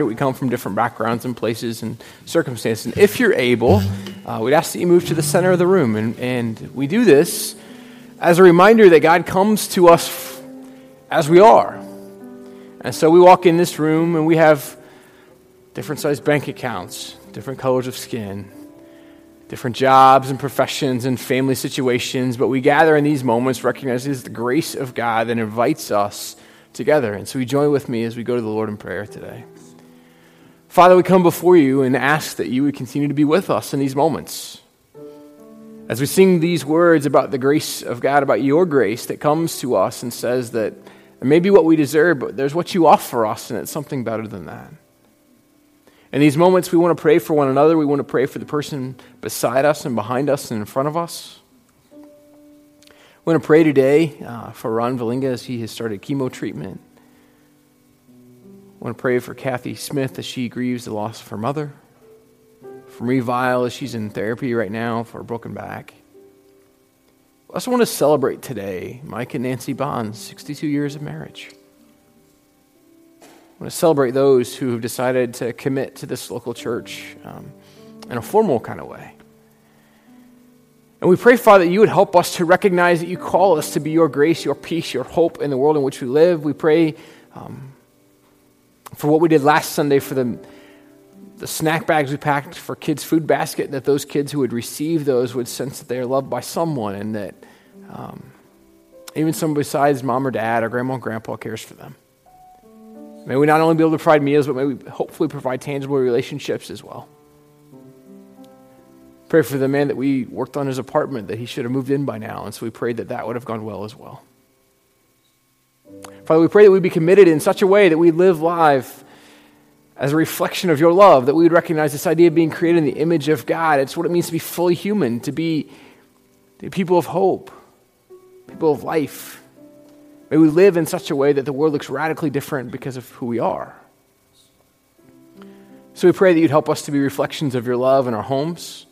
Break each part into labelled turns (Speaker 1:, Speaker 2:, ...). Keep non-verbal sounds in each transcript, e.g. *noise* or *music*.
Speaker 1: We come from different backgrounds and places and circumstances. And if you're able, uh, we'd ask that you move to the center of the room. And, and we do this as a reminder that God comes to us f- as we are. And so we walk in this room and we have different sized bank accounts, different colors of skin, different jobs and professions and family situations. But we gather in these moments recognizing it's the grace of God that invites us together. And so you join with me as we go to the Lord in prayer today. Father, we come before you and ask that you would continue to be with us in these moments. As we sing these words about the grace of God, about your grace that comes to us and says that it may be what we deserve, but there's what you offer us, and it's something better than that. In these moments, we want to pray for one another. We want to pray for the person beside us and behind us and in front of us. We want to pray today uh, for Ron Valinga as he has started chemo treatment. I want to pray for Kathy Smith as she grieves the loss of her mother. For Marie Vile as she's in therapy right now for a broken back. I also want to celebrate today Mike and Nancy Bonds, 62 years of marriage. I want to celebrate those who have decided to commit to this local church um, in a formal kind of way. And we pray, Father, that you would help us to recognize that you call us to be your grace, your peace, your hope in the world in which we live. We pray um, for what we did last Sunday for the, the snack bags we packed for kids' food basket, that those kids who would receive those would sense that they are loved by someone and that um, even someone besides mom or dad or grandma and grandpa cares for them. May we not only be able to provide meals, but may we hopefully provide tangible relationships as well. Pray for the man that we worked on his apartment that he should have moved in by now, and so we prayed that that would have gone well as well. Father, we pray that we be committed in such a way that we live life as a reflection of your love, that we would recognize this idea of being created in the image of God. It's what it means to be fully human, to be people of hope, people of life. May we live in such a way that the world looks radically different because of who we are. So we pray that you'd help us to be reflections of your love in our homes,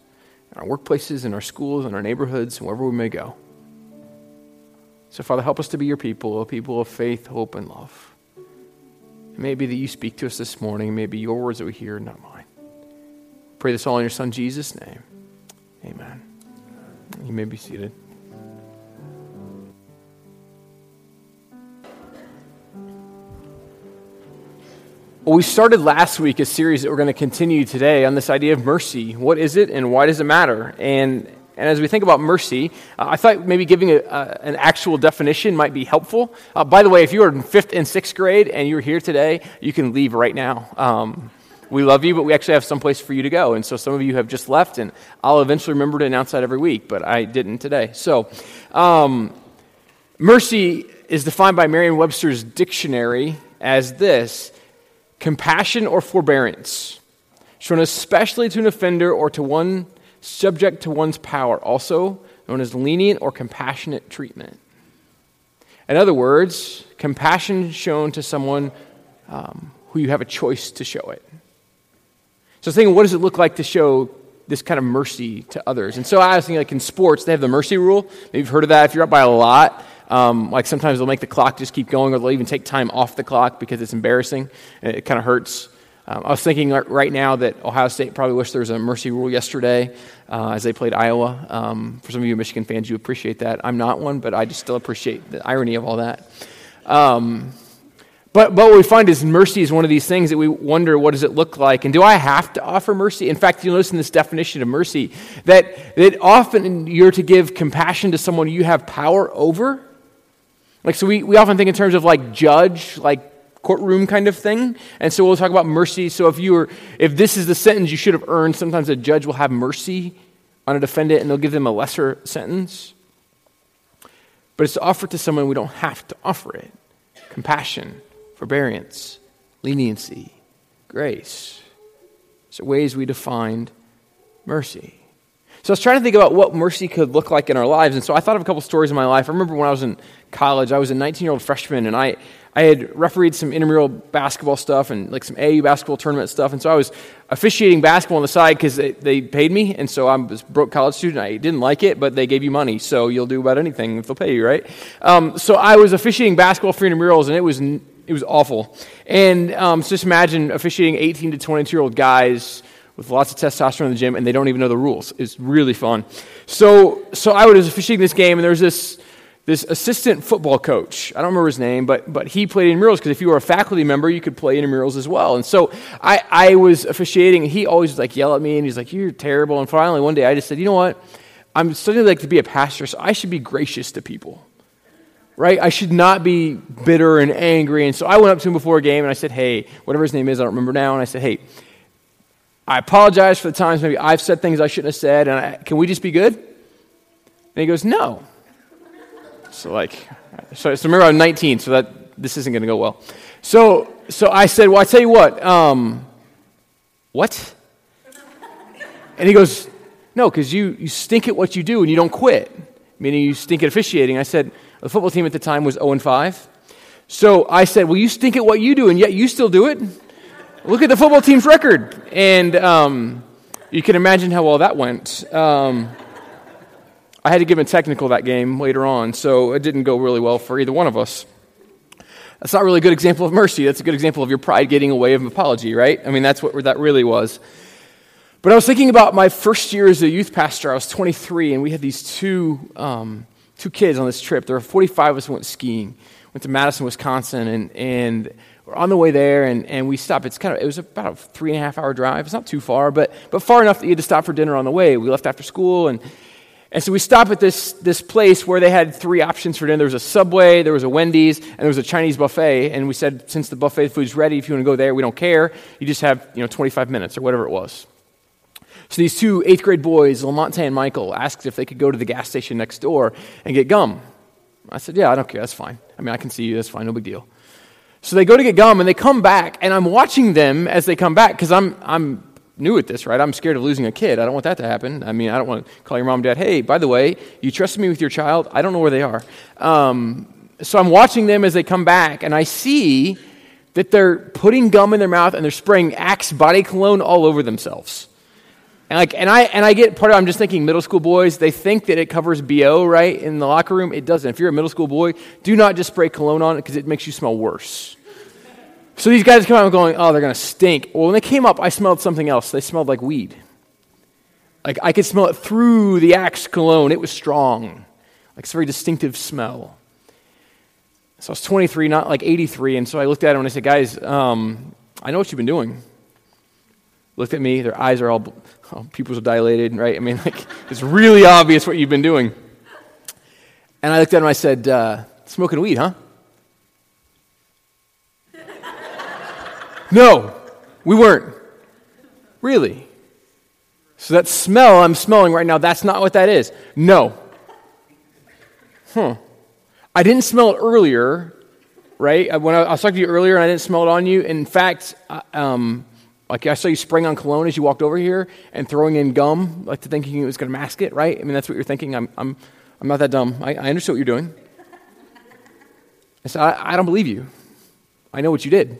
Speaker 1: in our workplaces, in our schools, in our neighborhoods, and wherever we may go. So, Father, help us to be your people, a people of faith, hope, and love. It may be that you speak to us this morning. Maybe your words that we hear, not mine. Pray this all in your Son, Jesus' name. Amen. You may be seated. Well, we started last week a series that we're going to continue today on this idea of mercy. What is it and why does it matter? And and as we think about mercy, uh, I thought maybe giving a, an actual definition might be helpful. Uh, by the way, if you are in fifth and sixth grade and you're here today, you can leave right now. Um, we love you, but we actually have some place for you to go. And so some of you have just left, and I'll eventually remember to announce that every week, but I didn't today. So, um, mercy is defined by Merriam Webster's dictionary as this compassion or forbearance, shown especially to an offender or to one subject to one's power, also known as lenient or compassionate treatment. In other words, compassion shown to someone um, who you have a choice to show it. So, thinking, what does it look like to show this kind of mercy to others? And so, I was thinking, like in sports, they have the mercy rule. Maybe you've heard of that. If you're up by a lot, um, like sometimes they'll make the clock just keep going, or they'll even take time off the clock because it's embarrassing. It kind of hurts. Um, I was thinking right now that Ohio State probably wished there was a mercy rule yesterday uh, as they played Iowa. Um, for some of you Michigan fans, you appreciate that. I'm not one, but I just still appreciate the irony of all that. Um, but, but what we find is mercy is one of these things that we wonder what does it look like? And do I have to offer mercy? In fact, you'll notice in this definition of mercy that, that often you're to give compassion to someone you have power over. Like, so we, we often think in terms of like judge, like courtroom kind of thing. And so we'll talk about mercy. So if you were, if this is the sentence you should have earned, sometimes a judge will have mercy on a defendant and they'll give them a lesser sentence. But it's offered to someone we don't have to offer it. Compassion, forbearance, leniency, grace. So ways we defined mercy. So I was trying to think about what mercy could look like in our lives. And so I thought of a couple stories in my life. I remember when I was in college, I was a 19 year old freshman, and I, I had refereed some intramural basketball stuff and like some AU basketball tournament stuff. And so I was officiating basketball on the side because they, they paid me. And so I was broke college student. I didn't like it, but they gave you money. So you'll do about anything if they'll pay you, right? Um, so I was officiating basketball for intramurals, and it was, it It was awful. And um, so just imagine officiating 18 to 22 year old guys with lots of testosterone in the gym, and they don't even know the rules. It's really fun. So, so I was officiating this game, and there was this this assistant football coach. I don't remember his name, but, but he played in murals because if you were a faculty member, you could play in murals as well. And so I, I was officiating, and he always like yell at me, and he's like, "You're terrible." And finally, one day, I just said, "You know what? I'm studying like to be a pastor, so I should be gracious to people." Right? I should not be bitter and angry. And so I went up to him before a game and I said, Hey, whatever his name is, I don't remember now. And I said, Hey, I apologize for the times maybe I've said things I shouldn't have said. And I, can we just be good? And he goes, No. So like, so, so remember I'm 19, so that this isn't going to go well. So so I said, well, I tell you what, um, what? And he goes, no, because you you stink at what you do and you don't quit, meaning you stink at officiating. I said the football team at the time was 0 and 5. So I said, well, you stink at what you do, and yet you still do it. Look at the football team's record, and um, you can imagine how well that went. Um, I had to give him a technical that game later on, so it didn't go really well for either one of us. That's not really a good example of mercy. That's a good example of your pride getting away of an apology, right? I mean, that's what that really was. But I was thinking about my first year as a youth pastor. I was 23, and we had these two, um, two kids on this trip. There were 45 of us went skiing. Went to Madison, Wisconsin, and, and we're on the way there, and, and we stopped. It's kind of, it was about a three and a half hour drive. It's not too far, but, but far enough that you had to stop for dinner on the way. We left after school, and and so we stop at this, this place where they had three options for dinner. There was a Subway, there was a Wendy's, and there was a Chinese buffet. And we said, since the buffet food's ready, if you want to go there, we don't care. You just have, you know, 25 minutes or whatever it was. So these two eighth grade boys, Lamonte and Michael, asked if they could go to the gas station next door and get gum. I said, yeah, I don't care. That's fine. I mean, I can see you. That's fine. No big deal. So they go to get gum and they come back, and I'm watching them as they come back because I'm, I'm new at this, right? I'm scared of losing a kid. I don't want that to happen. I mean, I don't want to call your mom and dad, hey, by the way, you trusted me with your child. I don't know where they are. Um, so I'm watching them as they come back, and I see that they're putting gum in their mouth and they're spraying Axe body cologne all over themselves. And like, and I and I get part of. I'm just thinking, middle school boys. They think that it covers bo right in the locker room. It doesn't. If you're a middle school boy, do not just spray cologne on it because it makes you smell worse. So these guys come out going, oh, they're going to stink. Well, when they came up, I smelled something else. They smelled like weed. Like I could smell it through the Axe cologne. It was strong. Like it's a very distinctive smell. So I was 23, not like 83. And so I looked at him and I said, guys, um, I know what you've been doing. Looked at me. Their eyes are all, *laughs* oh, pupils are dilated, right? I mean, *laughs* like, it's really obvious what you've been doing. And I looked at him and I said, uh, smoking weed, huh? No, we weren't. Really? So that smell I'm smelling right now, that's not what that is. No. Huh. I didn't smell it earlier, right? When I, I was talking to you earlier and I didn't smell it on you. In fact, um, like I saw you spraying on cologne as you walked over here and throwing in gum, like thinking it was going to mask it, right? I mean, that's what you're thinking. I'm, I'm, I'm not that dumb. I, I understood what you're doing. I said, I, I don't believe you. I know what you did.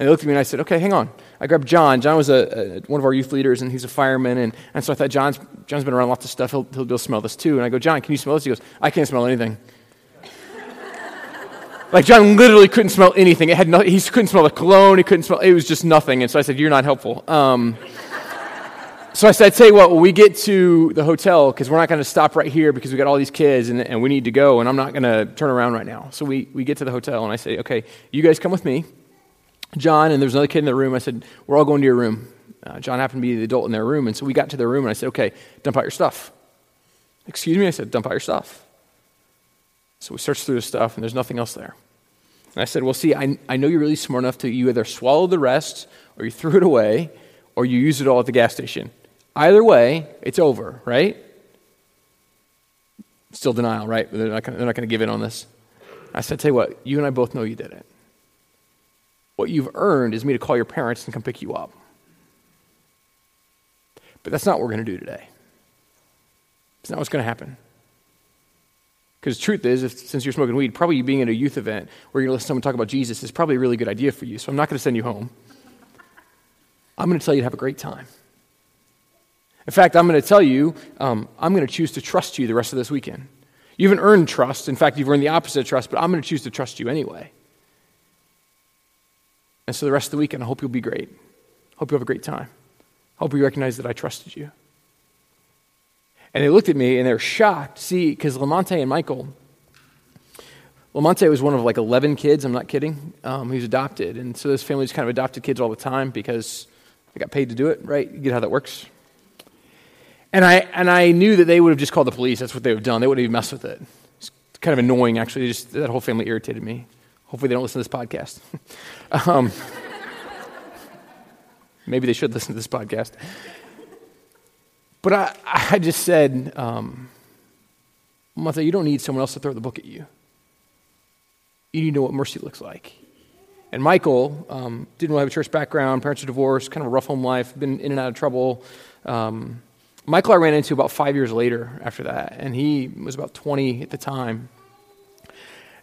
Speaker 1: And they looked at me and I said, okay, hang on. I grabbed John. John was a, a, one of our youth leaders and he's a fireman. And, and so I thought, John's, John's been around lots of stuff. He'll, he'll to smell this too. And I go, John, can you smell this? He goes, I can't smell anything. *laughs* like John literally couldn't smell anything. It had no, he couldn't smell the cologne. He couldn't smell, it was just nothing. And so I said, you're not helpful. Um, so I said, I tell you what, when we get to the hotel, because we're not going to stop right here because we got all these kids and, and we need to go, and I'm not going to turn around right now. So we, we get to the hotel, and I say, okay, you guys come with me. John, and there was another kid in the room. I said, We're all going to your room. Uh, John happened to be the adult in their room. And so we got to their room, and I said, Okay, dump out your stuff. Excuse me? I said, Dump out your stuff. So we searched through the stuff, and there's nothing else there. And I said, Well, see, I, I know you're really smart enough to you either swallow the rest, or you threw it away, or you use it all at the gas station. Either way, it's over, right? Still denial, right? They're not going to give in on this. I said, Tell you what, you and I both know you did it. What you've earned is me to call your parents and come pick you up. But that's not what we're going to do today. It's not what's going to happen. Because the truth is, if, since you're smoking weed, probably being at a youth event where you're going to listen to someone talk about Jesus is probably a really good idea for you. So I'm not going to send you home. I'm going to tell you to have a great time. In fact, I'm going to tell you, um, I'm going to choose to trust you the rest of this weekend. You haven't earned trust. In fact, you've earned the opposite of trust, but I'm going to choose to trust you anyway. And so the rest of the weekend, I hope you'll be great. Hope you have a great time. Hope you recognize that I trusted you. And they looked at me and they were shocked. See, because Lamonte and Michael, Lamonte was one of like 11 kids, I'm not kidding. Um, he was adopted. And so this family just kind of adopted kids all the time because they got paid to do it, right? You get how that works? And I, and I knew that they would have just called the police. That's what they would have done. They wouldn't even messed with it. It's kind of annoying, actually. Just, that whole family irritated me. Hopefully, they don't listen to this podcast. *laughs* um, maybe they should listen to this podcast. But I, I just said, um, Martha, you don't need someone else to throw the book at you. You need to know what mercy looks like. And Michael um, didn't really have a church background, parents are divorced, kind of a rough home life, been in and out of trouble. Um, Michael I ran into about five years later after that, and he was about 20 at the time.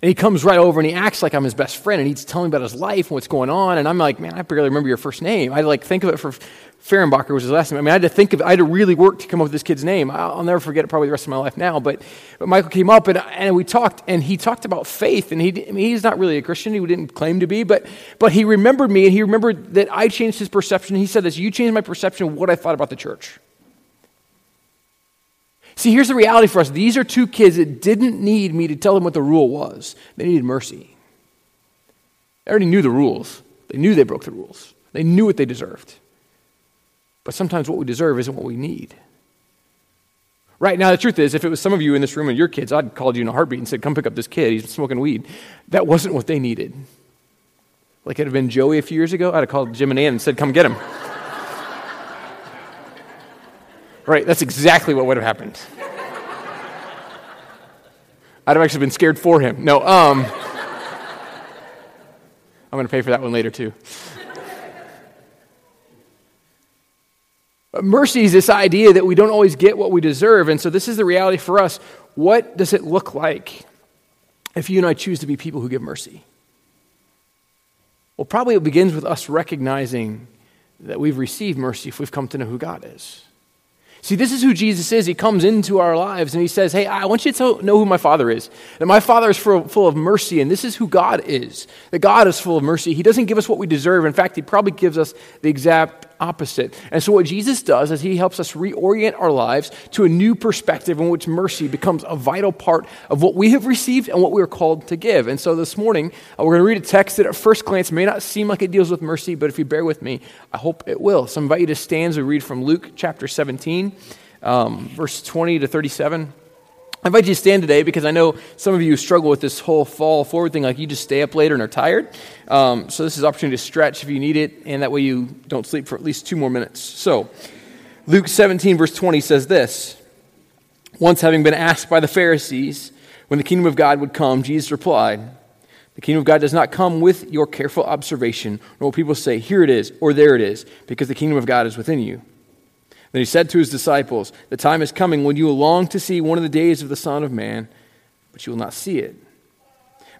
Speaker 1: And he comes right over and he acts like I'm his best friend, and he's telling me about his life and what's going on. And I'm like, man, I barely remember your first name. I like think of it for Fehrenbacher was his last name. I mean, I had to think of, I had to really work to come up with this kid's name. I'll, never forget it probably the rest of my life now. But, but Michael came up and, and we talked, and he talked about faith. And he, I mean, he's not really a Christian. He didn't claim to be, but, but he remembered me and he remembered that I changed his perception. He said this, you changed my perception of what I thought about the church. See, here's the reality for us. These are two kids that didn't need me to tell them what the rule was. They needed mercy. They already knew the rules. They knew they broke the rules. They knew what they deserved. But sometimes what we deserve isn't what we need. Right now, the truth is, if it was some of you in this room and your kids, I'd called you in a heartbeat and said, Come pick up this kid. He's smoking weed. That wasn't what they needed. Like it had been Joey a few years ago, I'd have called Jim and Ann and said, Come get him. Right, that's exactly what would have happened. I'd have actually been scared for him. No, um, I'm going to pay for that one later, too. Mercy is this idea that we don't always get what we deserve. And so, this is the reality for us. What does it look like if you and I choose to be people who give mercy? Well, probably it begins with us recognizing that we've received mercy if we've come to know who God is. See, this is who Jesus is. He comes into our lives and he says, Hey, I want you to know who my Father is. That my Father is full of mercy, and this is who God is. That God is full of mercy. He doesn't give us what we deserve. In fact, He probably gives us the exact opposite. And so, what Jesus does is He helps us reorient our lives to a new perspective in which mercy becomes a vital part of what we have received and what we are called to give. And so, this morning, uh, we're going to read a text that at first glance may not seem like it deals with mercy, but if you bear with me, I hope it will. So, I invite you to stand as we read from Luke chapter 17, um, verse 20 to 37. I invite you to stand today because I know some of you struggle with this whole fall forward thing, like you just stay up later and are tired. Um, so this is opportunity to stretch if you need it, and that way you don't sleep for at least two more minutes. So Luke 17, verse 20 says this Once having been asked by the Pharisees when the kingdom of God would come, Jesus replied, The kingdom of God does not come with your careful observation, nor will people say, Here it is, or there it is, because the kingdom of God is within you. Then he said to his disciples, The time is coming when you will long to see one of the days of the Son of Man, but you will not see it.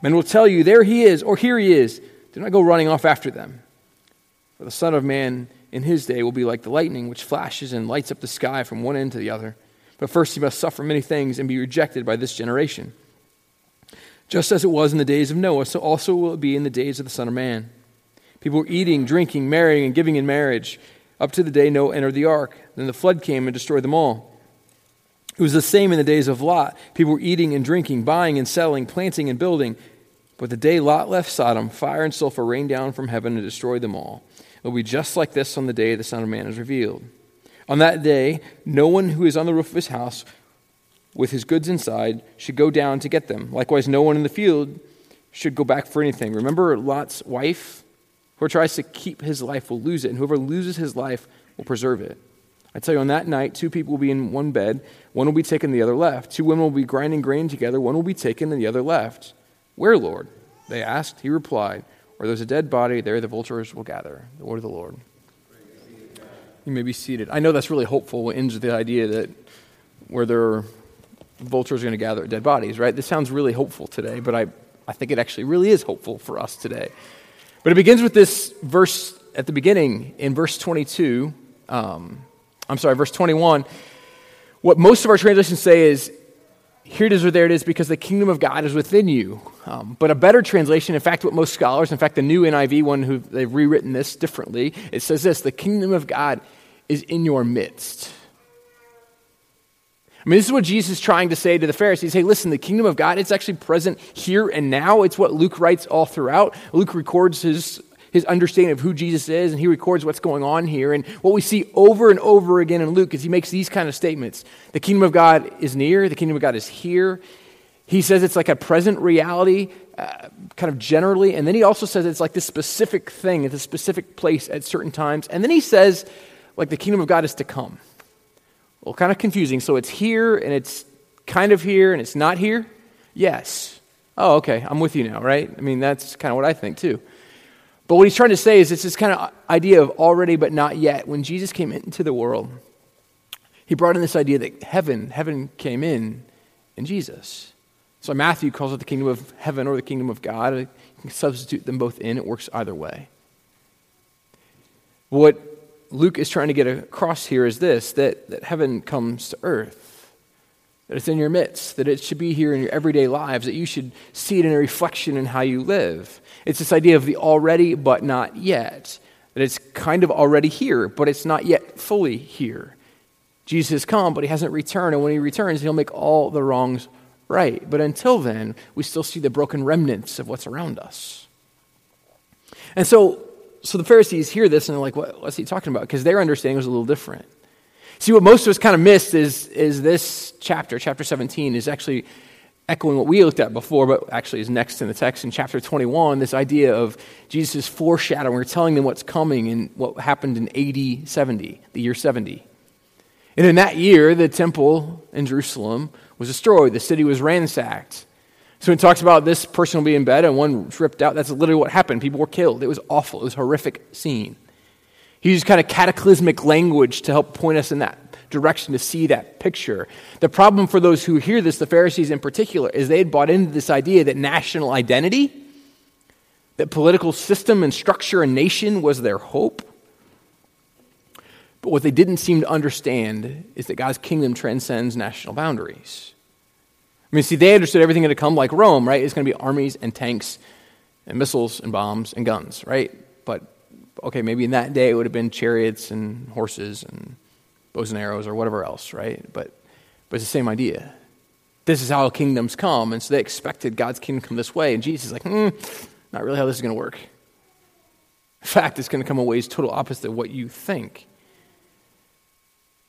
Speaker 1: Men will tell you, There he is, or here he is. Do not go running off after them. For the Son of Man in his day will be like the lightning which flashes and lights up the sky from one end to the other. But first he must suffer many things and be rejected by this generation. Just as it was in the days of Noah, so also will it be in the days of the Son of Man. People were eating, drinking, marrying, and giving in marriage up to the day Noah entered the ark. Then the flood came and destroyed them all. It was the same in the days of Lot. People were eating and drinking, buying and selling, planting and building. But the day Lot left Sodom, fire and sulfur rained down from heaven and destroyed them all. It will be just like this on the day the Son of Man is revealed. On that day, no one who is on the roof of his house with his goods inside should go down to get them. Likewise, no one in the field should go back for anything. Remember Lot's wife? Whoever tries to keep his life will lose it, and whoever loses his life will preserve it. I tell you, on that night, two people will be in one bed. One will be taken, the other left. Two women will be grinding grain together. One will be taken, and the other left. Where, Lord? They asked. He replied, Where there's a dead body, there the vultures will gather. The word of the Lord. You may be seated. I know that's really hopeful. It ends with the idea that where there are vultures are going to gather dead bodies, right? This sounds really hopeful today, but I, I think it actually really is hopeful for us today. But it begins with this verse at the beginning in verse 22. Um, I'm sorry, verse 21. What most of our translations say is, here it is or there it is because the kingdom of God is within you. Um, but a better translation, in fact, what most scholars, in fact, the new NIV one who they've rewritten this differently, it says this the kingdom of God is in your midst. I mean, this is what Jesus is trying to say to the Pharisees. Hey, listen, the kingdom of God, it's actually present here and now. It's what Luke writes all throughout. Luke records his, his understanding of who Jesus is, and he records what's going on here. And what we see over and over again in Luke is he makes these kind of statements The kingdom of God is near, the kingdom of God is here. He says it's like a present reality, uh, kind of generally. And then he also says it's like this specific thing at a specific place at certain times. And then he says, like, the kingdom of God is to come. Well, kind of confusing. So it's here and it's kind of here and it's not here? Yes. Oh, okay. I'm with you now, right? I mean, that's kind of what I think too. But what he's trying to say is it's this kind of idea of already but not yet. When Jesus came into the world, he brought in this idea that heaven, heaven came in in Jesus. So Matthew calls it the kingdom of heaven or the kingdom of God. You can substitute them both in, it works either way. What Luke is trying to get across here is this that, that heaven comes to earth, that it's in your midst, that it should be here in your everyday lives, that you should see it in a reflection in how you live. It's this idea of the already but not yet, that it's kind of already here, but it's not yet fully here. Jesus has come, but he hasn't returned, and when he returns, he'll make all the wrongs right. But until then, we still see the broken remnants of what's around us. And so so the Pharisees hear this and they're like, what, what's he talking about? Because their understanding was a little different. See, what most of us kind of missed is, is this chapter, chapter 17, is actually echoing what we looked at before, but actually is next in the text in chapter 21, this idea of Jesus' foreshadowing or telling them what's coming and what happened in AD 70, the year 70. And in that year, the temple in Jerusalem was destroyed, the city was ransacked. So it talks about this person will be in bed and one ripped out. That's literally what happened. People were killed. It was awful. It was a horrific scene. He used kind of cataclysmic language to help point us in that direction to see that picture. The problem for those who hear this, the Pharisees in particular, is they had bought into this idea that national identity, that political system and structure and nation was their hope. But what they didn't seem to understand is that God's kingdom transcends national boundaries. I mean, see, they understood everything going to come like Rome, right? It's going to be armies and tanks and missiles and bombs and guns, right? But, okay, maybe in that day it would have been chariots and horses and bows and arrows or whatever else, right? But, but it's the same idea. This is how kingdoms come. And so they expected God's kingdom to come this way. And Jesus is like, hmm, not really how this is going to work. In fact, it's going to come in ways total opposite of what you think.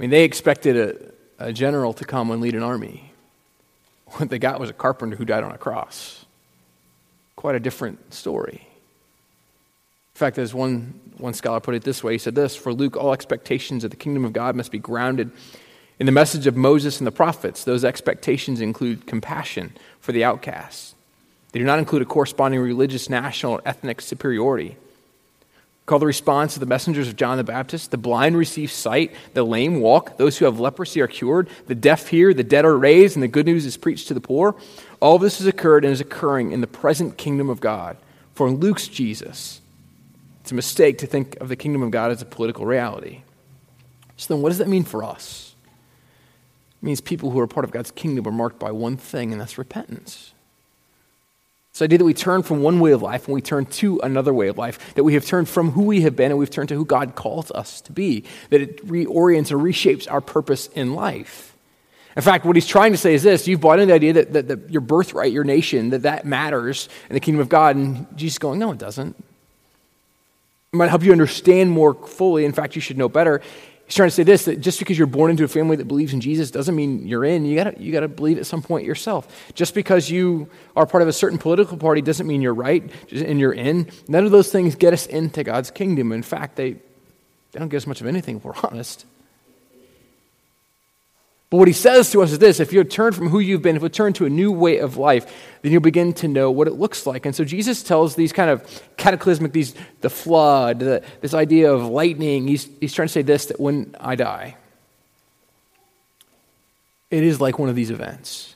Speaker 1: I mean, they expected a, a general to come and lead an army. *laughs* What they got was a carpenter who died on a cross. Quite a different story. In fact, as one, one scholar put it this way, he said this For Luke, all expectations of the kingdom of God must be grounded in the message of Moses and the prophets. Those expectations include compassion for the outcasts, they do not include a corresponding religious, national, or ethnic superiority. Call the response of the messengers of John the Baptist. The blind receive sight, the lame walk, those who have leprosy are cured, the deaf hear, the dead are raised, and the good news is preached to the poor. All this has occurred and is occurring in the present kingdom of God. For in Luke's Jesus, it's a mistake to think of the kingdom of God as a political reality. So then, what does that mean for us? It means people who are part of God's kingdom are marked by one thing, and that's repentance. This idea that we turn from one way of life and we turn to another way of life, that we have turned from who we have been and we've turned to who God calls us to be, that it reorients or reshapes our purpose in life. In fact, what he's trying to say is this you've bought into the idea that, that, that your birthright, your nation, that that matters in the kingdom of God. And Jesus going, no, it doesn't. It might help you understand more fully. In fact, you should know better. He's trying to say this that just because you're born into a family that believes in Jesus doesn't mean you're in. You gotta, you got to believe at some point yourself. Just because you are part of a certain political party doesn't mean you're right and you're in. None of those things get us into God's kingdom. In fact, they, they don't get us much of anything if we're honest. But what he says to us is this if you turn from who you've been, if you turn to a new way of life, then you'll begin to know what it looks like. And so Jesus tells these kind of cataclysmic, these the flood, the, this idea of lightning. He's, he's trying to say this that when I die, it is like one of these events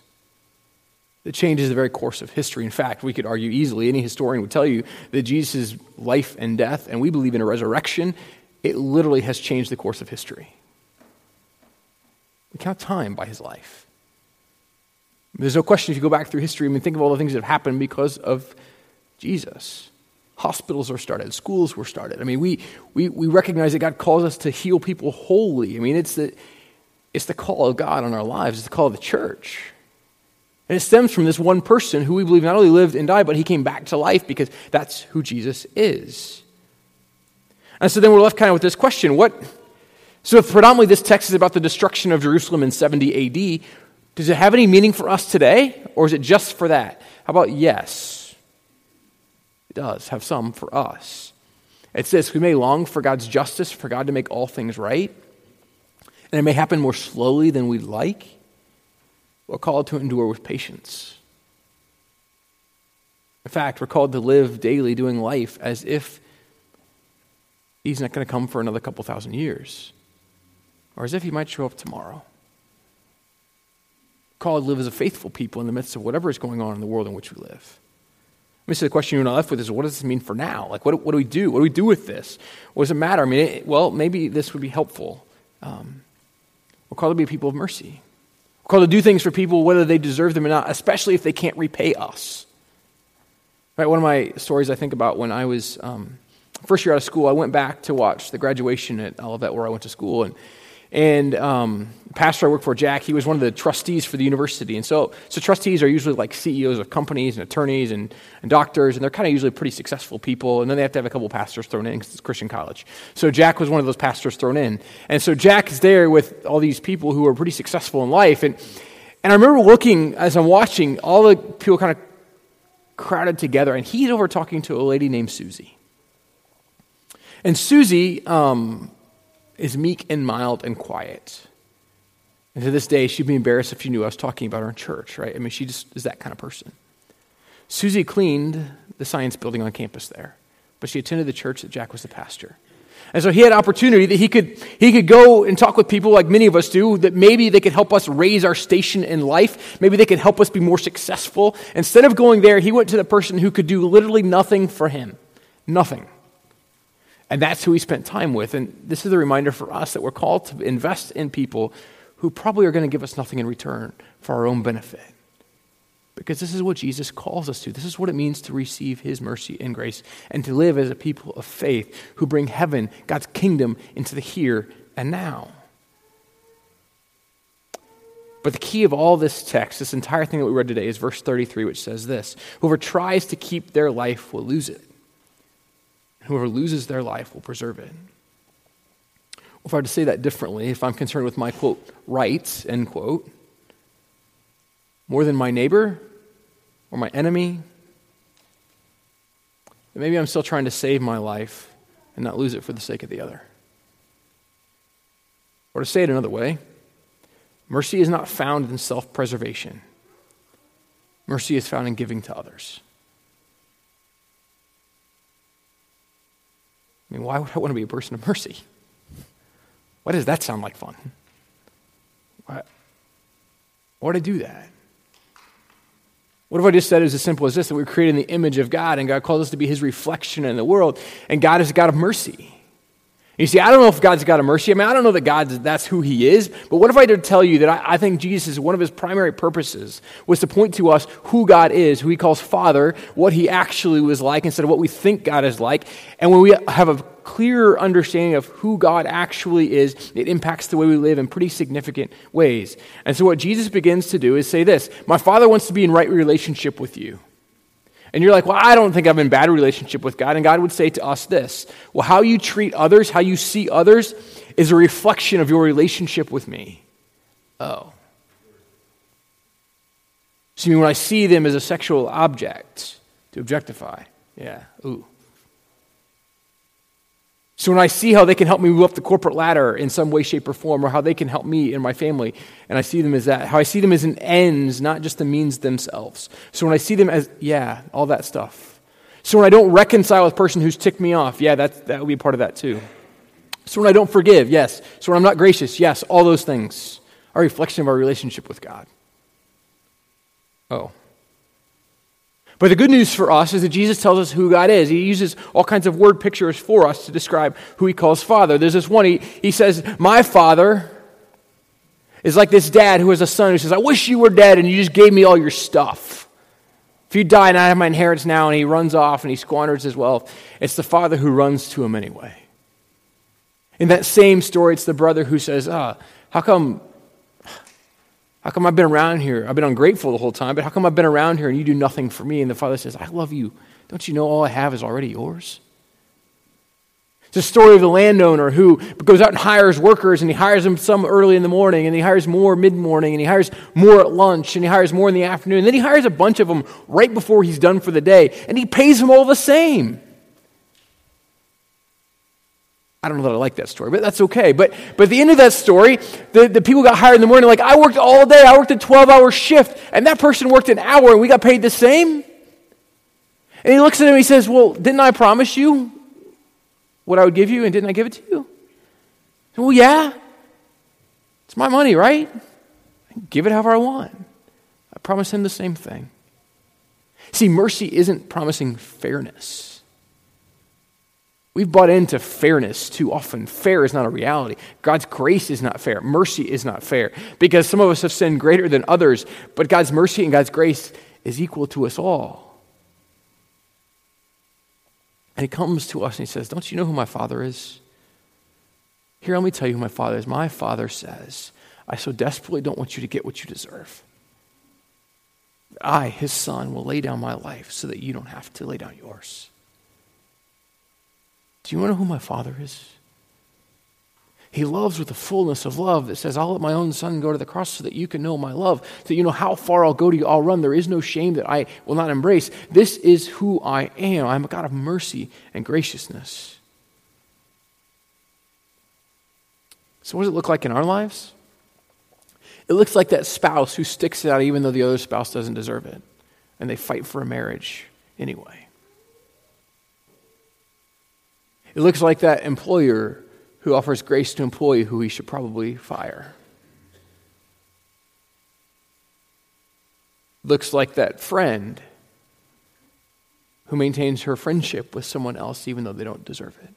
Speaker 1: that changes the very course of history. In fact, we could argue easily, any historian would tell you that Jesus' life and death, and we believe in a resurrection, it literally has changed the course of history. We count time by his life. There's no question if you go back through history, I mean, think of all the things that have happened because of Jesus. Hospitals were started, schools were started. I mean, we, we, we recognize that God calls us to heal people wholly. I mean, it's the, it's the call of God on our lives, it's the call of the church. And it stems from this one person who we believe not only lived and died, but he came back to life because that's who Jesus is. And so then we're left kind of with this question what? So, if predominantly this text is about the destruction of Jerusalem in 70 AD, does it have any meaning for us today, or is it just for that? How about yes? It does have some for us. It's this we may long for God's justice, for God to make all things right, and it may happen more slowly than we'd like. We're called to endure with patience. In fact, we're called to live daily doing life as if He's not going to come for another couple thousand years, or as if He might show up tomorrow. Called to live as a faithful people in the midst of whatever is going on in the world in which we live. Let me say the question you're not left with is what does this mean for now? Like, what, what do we do? What do we do with this? What does it matter? I mean, it, well, maybe this would be helpful. Um, we're called to be people of mercy We're called to do things for people whether they deserve them or not, especially if they can't repay us. Right, one of my stories I think about when I was um, first year out of school, I went back to watch the graduation at Olivet where I went to school, and and um, pastor I worked for, Jack, he was one of the trustees for the university. And so, so trustees are usually like CEOs of companies and attorneys and, and doctors, and they're kind of usually pretty successful people. And then they have to have a couple pastors thrown in because it's Christian college. So Jack was one of those pastors thrown in. And so Jack is there with all these people who are pretty successful in life. And, and I remember looking as I'm watching, all the people kind of crowded together, and he's over talking to a lady named Susie. And Susie, um, is meek and mild and quiet. And to this day, she'd be embarrassed if she knew I was talking about her in church, right? I mean, she just is that kind of person. Susie cleaned the science building on campus there, but she attended the church that Jack was the pastor. And so he had opportunity that he could, he could go and talk with people like many of us do, that maybe they could help us raise our station in life. Maybe they could help us be more successful. Instead of going there, he went to the person who could do literally nothing for him. Nothing. And that's who he spent time with. And this is a reminder for us that we're called to invest in people who probably are going to give us nothing in return for our own benefit. Because this is what Jesus calls us to. This is what it means to receive his mercy and grace and to live as a people of faith who bring heaven, God's kingdom, into the here and now. But the key of all this text, this entire thing that we read today, is verse 33, which says this Whoever tries to keep their life will lose it. Whoever loses their life will preserve it. If I were to say that differently, if I'm concerned with my quote, rights, end quote, more than my neighbor or my enemy, then maybe I'm still trying to save my life and not lose it for the sake of the other. Or to say it another way, mercy is not found in self preservation, mercy is found in giving to others. I mean, why would I want to be a person of mercy? Why does that sound like fun? Why, why would I do that? What if I just said it was as simple as this that we are created in the image of God and God calls us to be his reflection in the world and God is a God of mercy? You see, I don't know if God's got a mercy. I mean, I don't know that God's that's who He is. But what if I did tell you that I, I, think Jesus, is one of His primary purposes, was to point to us who God is, who He calls Father, what He actually was like instead of what we think God is like. And when we have a clearer understanding of who God actually is, it impacts the way we live in pretty significant ways. And so, what Jesus begins to do is say this My Father wants to be in right relationship with you. And you're like, well, I don't think I'm in bad relationship with God. And God would say to us this Well, how you treat others, how you see others, is a reflection of your relationship with me. Oh. So, when I see them as a sexual object to objectify, yeah, ooh. So when I see how they can help me move up the corporate ladder in some way, shape, or form, or how they can help me and my family, and I see them as that, how I see them as an ends, not just the means themselves. So when I see them as, yeah, all that stuff. So when I don't reconcile with a person who's ticked me off, yeah, that, that would be part of that too. So when I don't forgive, yes. So when I'm not gracious, yes, all those things are a reflection of our relationship with God. Oh. But the good news for us is that Jesus tells us who God is. He uses all kinds of word pictures for us to describe who he calls Father. There's this one, he, he says, My Father is like this dad who has a son who says, I wish you were dead and you just gave me all your stuff. If you die and I have my inheritance now, and he runs off and he squanders his wealth, it's the father who runs to him anyway. In that same story, it's the brother who says, ah, how come, how come I've been around here? I've been ungrateful the whole time, but how come I've been around here and you do nothing for me? And the father says, I love you. Don't you know all I have is already yours? It's a story of the landowner who goes out and hires workers, and he hires them some early in the morning, and he hires more mid morning, and he hires more at lunch, and he hires more in the afternoon. And then he hires a bunch of them right before he's done for the day, and he pays them all the same. I don't know that I like that story, but that's okay. But, but at the end of that story, the, the people got hired in the morning, like, I worked all day, I worked a 12 hour shift, and that person worked an hour, and we got paid the same. And he looks at him and he says, Well, didn't I promise you what I would give you, and didn't I give it to you? Well, yeah. It's my money, right? give it however I want. I promise him the same thing. See, mercy isn't promising fairness. We've bought into fairness too often. Fair is not a reality. God's grace is not fair. Mercy is not fair because some of us have sinned greater than others, but God's mercy and God's grace is equal to us all. And he comes to us and he says, Don't you know who my father is? Here, let me tell you who my father is. My father says, I so desperately don't want you to get what you deserve. I, his son, will lay down my life so that you don't have to lay down yours. Do you want to know who my father is? He loves with the fullness of love that says, I'll let my own son go to the cross so that you can know my love, so that you know how far I'll go to you. I'll run. There is no shame that I will not embrace. This is who I am. I'm a God of mercy and graciousness. So, what does it look like in our lives? It looks like that spouse who sticks it out even though the other spouse doesn't deserve it, and they fight for a marriage anyway. It looks like that employer who offers grace to employee who he should probably fire. Looks like that friend who maintains her friendship with someone else even though they don't deserve it.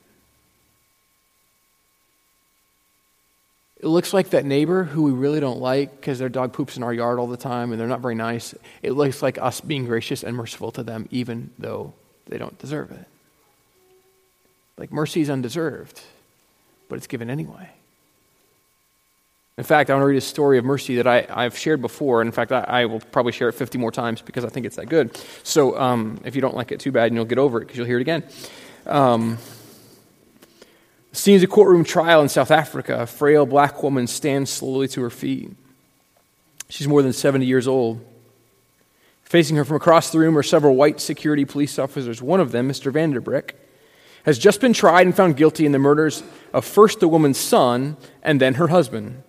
Speaker 1: It looks like that neighbor who we really don't like because their dog poops in our yard all the time and they're not very nice. It looks like us being gracious and merciful to them even though they don't deserve it. Like mercy is undeserved but it's given anyway. In fact, I want to read a story of mercy that I, I've shared before. In fact, I, I, will probably share it 50 more times because I think it's that good. So um, if you don't like it too bad, and you'll get over it because you'll hear it again. Um, scenes a courtroom trial in South Africa. A frail black woman stands slowly to her feet. She's more than 70 years old. Facing her from across the room are several white security police officers. One of them, Mr. Vanderbrick, has just been tried and found guilty in the murders of first the woman's son and then her husband.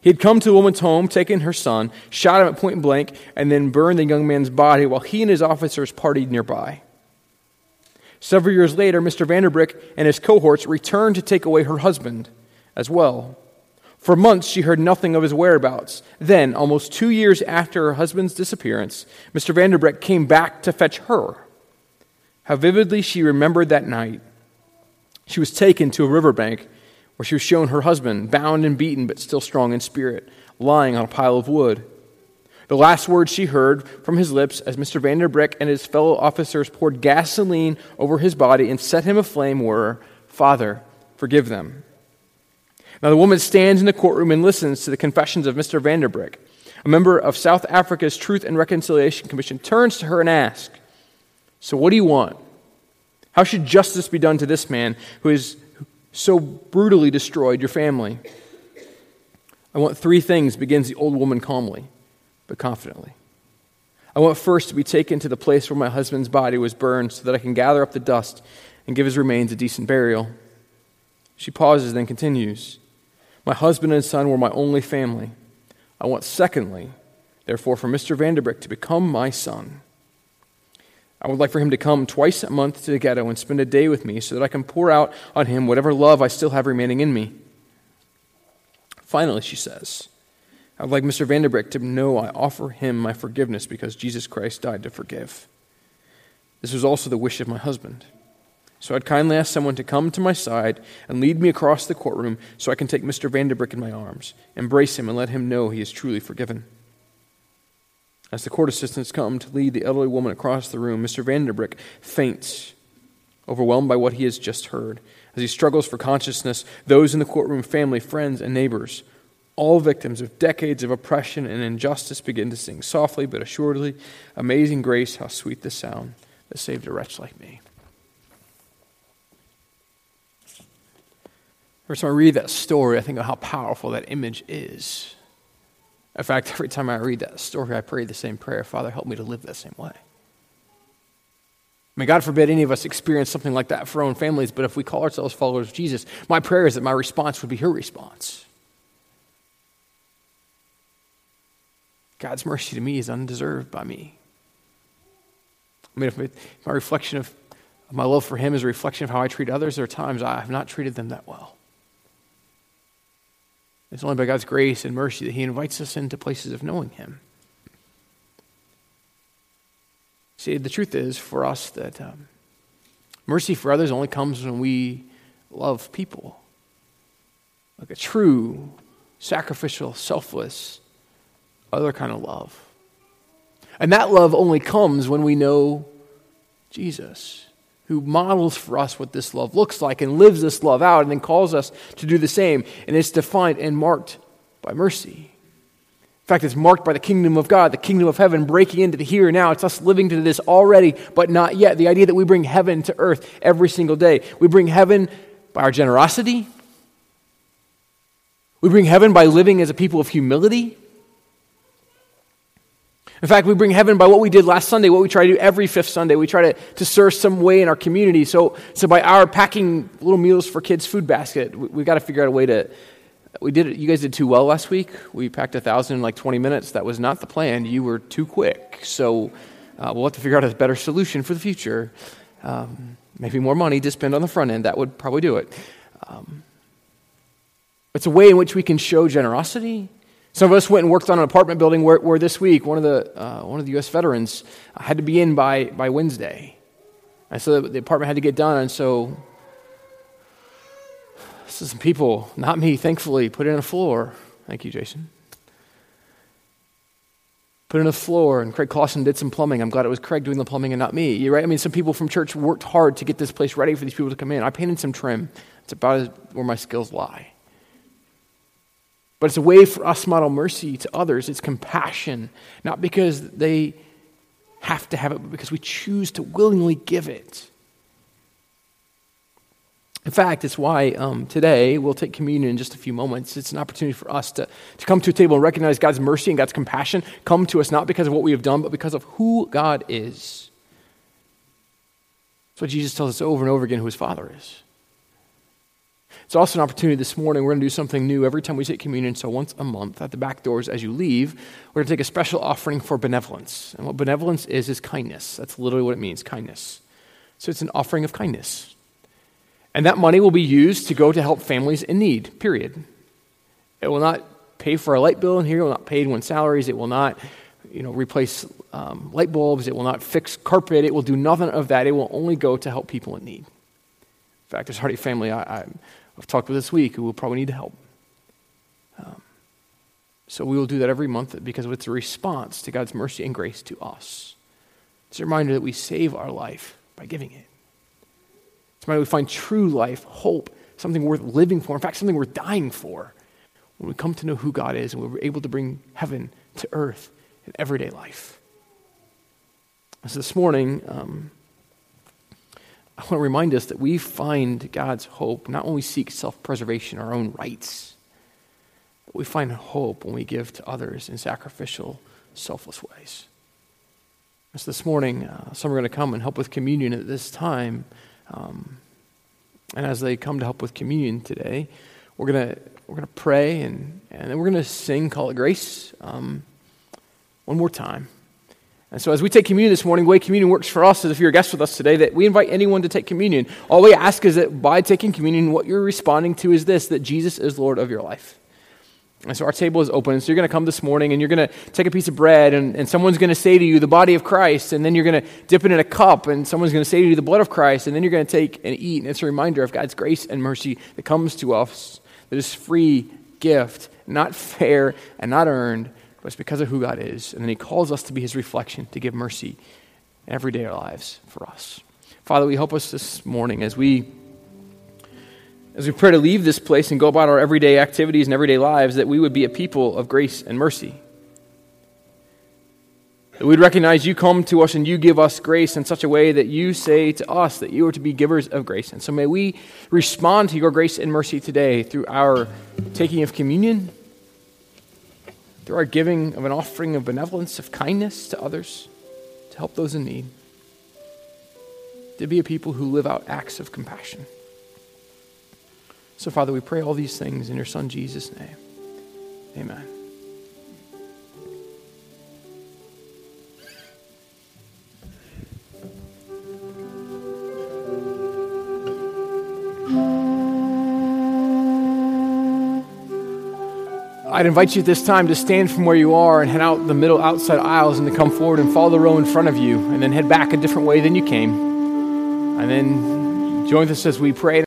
Speaker 1: He had come to the woman's home, taken her son, shot him at point blank, and then burned the young man's body while he and his officers partied nearby. Several years later, Mr. Vanderbrick and his cohorts returned to take away her husband as well. For months, she heard nothing of his whereabouts. Then, almost two years after her husband's disappearance, Mr. Vanderbrick came back to fetch her. How vividly she remembered that night. She was taken to a riverbank where she was shown her husband, bound and beaten, but still strong in spirit, lying on a pile of wood. The last words she heard from his lips as Mr. Vanderbrick and his fellow officers poured gasoline over his body and set him aflame were, Father, forgive them. Now the woman stands in the courtroom and listens to the confessions of Mr. Vanderbrick. A member of South Africa's Truth and Reconciliation Commission turns to her and asks, so, what do you want? How should justice be done to this man who has so brutally destroyed your family? I want three things, begins the old woman calmly, but confidently. I want first to be taken to the place where my husband's body was burned so that I can gather up the dust and give his remains a decent burial. She pauses, then continues My husband and son were my only family. I want, secondly, therefore, for Mr. Vanderbrick to become my son. I would like for him to come twice a month to the ghetto and spend a day with me so that I can pour out on him whatever love I still have remaining in me. Finally, she says, I would like Mr. Vanderbrick to know I offer him my forgiveness because Jesus Christ died to forgive. This was also the wish of my husband. So I'd kindly ask someone to come to my side and lead me across the courtroom so I can take Mr. Vanderbrick in my arms, embrace him, and let him know he is truly forgiven. As the court assistants come to lead the elderly woman across the room, Mr. Vanderbrick faints, overwhelmed by what he has just heard. As he struggles for consciousness, those in the courtroom, family, friends, and neighbors, all victims of decades of oppression and injustice, begin to sing softly but assuredly, Amazing grace, how sweet the sound that saved a wretch like me. Every time I read that story, I think of how powerful that image is. In fact, every time I read that story, I pray the same prayer Father, help me to live that same way. May God forbid any of us experience something like that for our own families, but if we call ourselves followers of Jesus, my prayer is that my response would be her response. God's mercy to me is undeserved by me. I mean, if my reflection of my love for Him is a reflection of how I treat others, there are times I have not treated them that well. It's only by God's grace and mercy that He invites us into places of knowing Him. See, the truth is for us that um, mercy for others only comes when we love people. Like a true, sacrificial, selfless, other kind of love. And that love only comes when we know Jesus who models for us what this love looks like and lives this love out and then calls us to do the same. And it's defined and marked by mercy. In fact, it's marked by the kingdom of God, the kingdom of heaven breaking into the here and now. It's us living to this already, but not yet. The idea that we bring heaven to earth every single day. We bring heaven by our generosity. We bring heaven by living as a people of humility. In fact, we bring heaven by what we did last Sunday, what we try to do every fifth Sunday. We try to, to serve some way in our community. So, so by our packing little meals for kids' food basket, we, have got to figure out a way to. We did. You guys did too well last week. We packed a thousand in like 20 minutes. That was not the plan. You were too quick. So uh, we'll have to figure out a better solution for the future. Um, maybe more money to spend on the front end. That would probably do it. Um, it's a way in which we can show generosity some of us went and worked on an apartment building where, where this week one of the, uh, one of the U.S. veterans had to be in by, by Wednesday. And so the apartment had to get done. And so, so some people, not me, thankfully, put in a floor. Thank you, Jason. Put in a floor, and Craig Clausen did some plumbing. I'm glad it was Craig doing the plumbing and not me. You're right. I mean, some people from church worked hard to get this place ready for these people to come in. I painted some trim. It's about where my skills lie. But it's a way for us to model mercy to others. It's compassion, not because they have to have it, but because we choose to willingly give it. In fact, it's why um, today we'll take communion in just a few moments. It's an opportunity for us to, to come to a table and recognize God's mercy and God's compassion come to us not because of what we have done, but because of who God is. That's what Jesus tells us over and over again who his Father is. It's also an opportunity this morning. We're going to do something new every time we take communion. So, once a month at the back doors as you leave, we're going to take a special offering for benevolence. And what benevolence is, is kindness. That's literally what it means kindness. So, it's an offering of kindness. And that money will be used to go to help families in need, period. It will not pay for a light bill in here, it will not pay anyone's salaries, it will not you know, replace um, light bulbs, it will not fix carpet, it will do nothing of that. It will only go to help people in need. In fact, there's already a family I, I I've talked with this week who will probably need help. Um, so we will do that every month because it's a response to God's mercy and grace to us. It's a reminder that we save our life by giving it. It's a reminder we find true life, hope, something worth living for, in fact, something worth dying for, when we come to know who God is and we're able to bring heaven to earth in everyday life. So this morning, um, I want to remind us that we find God's hope not when we seek self preservation, our own rights, but we find hope when we give to others in sacrificial, selfless ways. So this morning, uh, some are going to come and help with communion at this time. Um, and as they come to help with communion today, we're going to we're going to pray and, and then we're going to sing Call It Grace um, one more time. And so, as we take communion this morning, the way communion works for us is if you're a guest with us today, that we invite anyone to take communion. All we ask is that by taking communion, what you're responding to is this that Jesus is Lord of your life. And so our table is open. And so you're going to come this morning and you're going to take a piece of bread, and, and someone's going to say to you, the body of Christ. And then you're going to dip it in a cup, and someone's going to say to you, the blood of Christ. And then you're going to take and eat. And it's a reminder of God's grace and mercy that comes to us, that is free gift, not fair and not earned, but it's because of who God is. And then He calls us to be His reflection, to give mercy in everyday lives for us. Father, we help us this morning as we as we pray to leave this place and go about our everyday activities and everyday lives, that we would be a people of grace and mercy. That we'd recognize you come to us and you give us grace in such a way that you say to us that you are to be givers of grace. And so may we respond to your grace and mercy today through our taking of communion, through our giving of an offering of benevolence, of kindness to others, to help those in need, to be a people who live out acts of compassion. So, Father, we pray all these things in your Son Jesus' name. Amen. I'd invite you at this time to stand from where you are and head out the middle outside aisles and to come forward and follow the row in front of you and then head back a different way than you came. And then join us as we pray.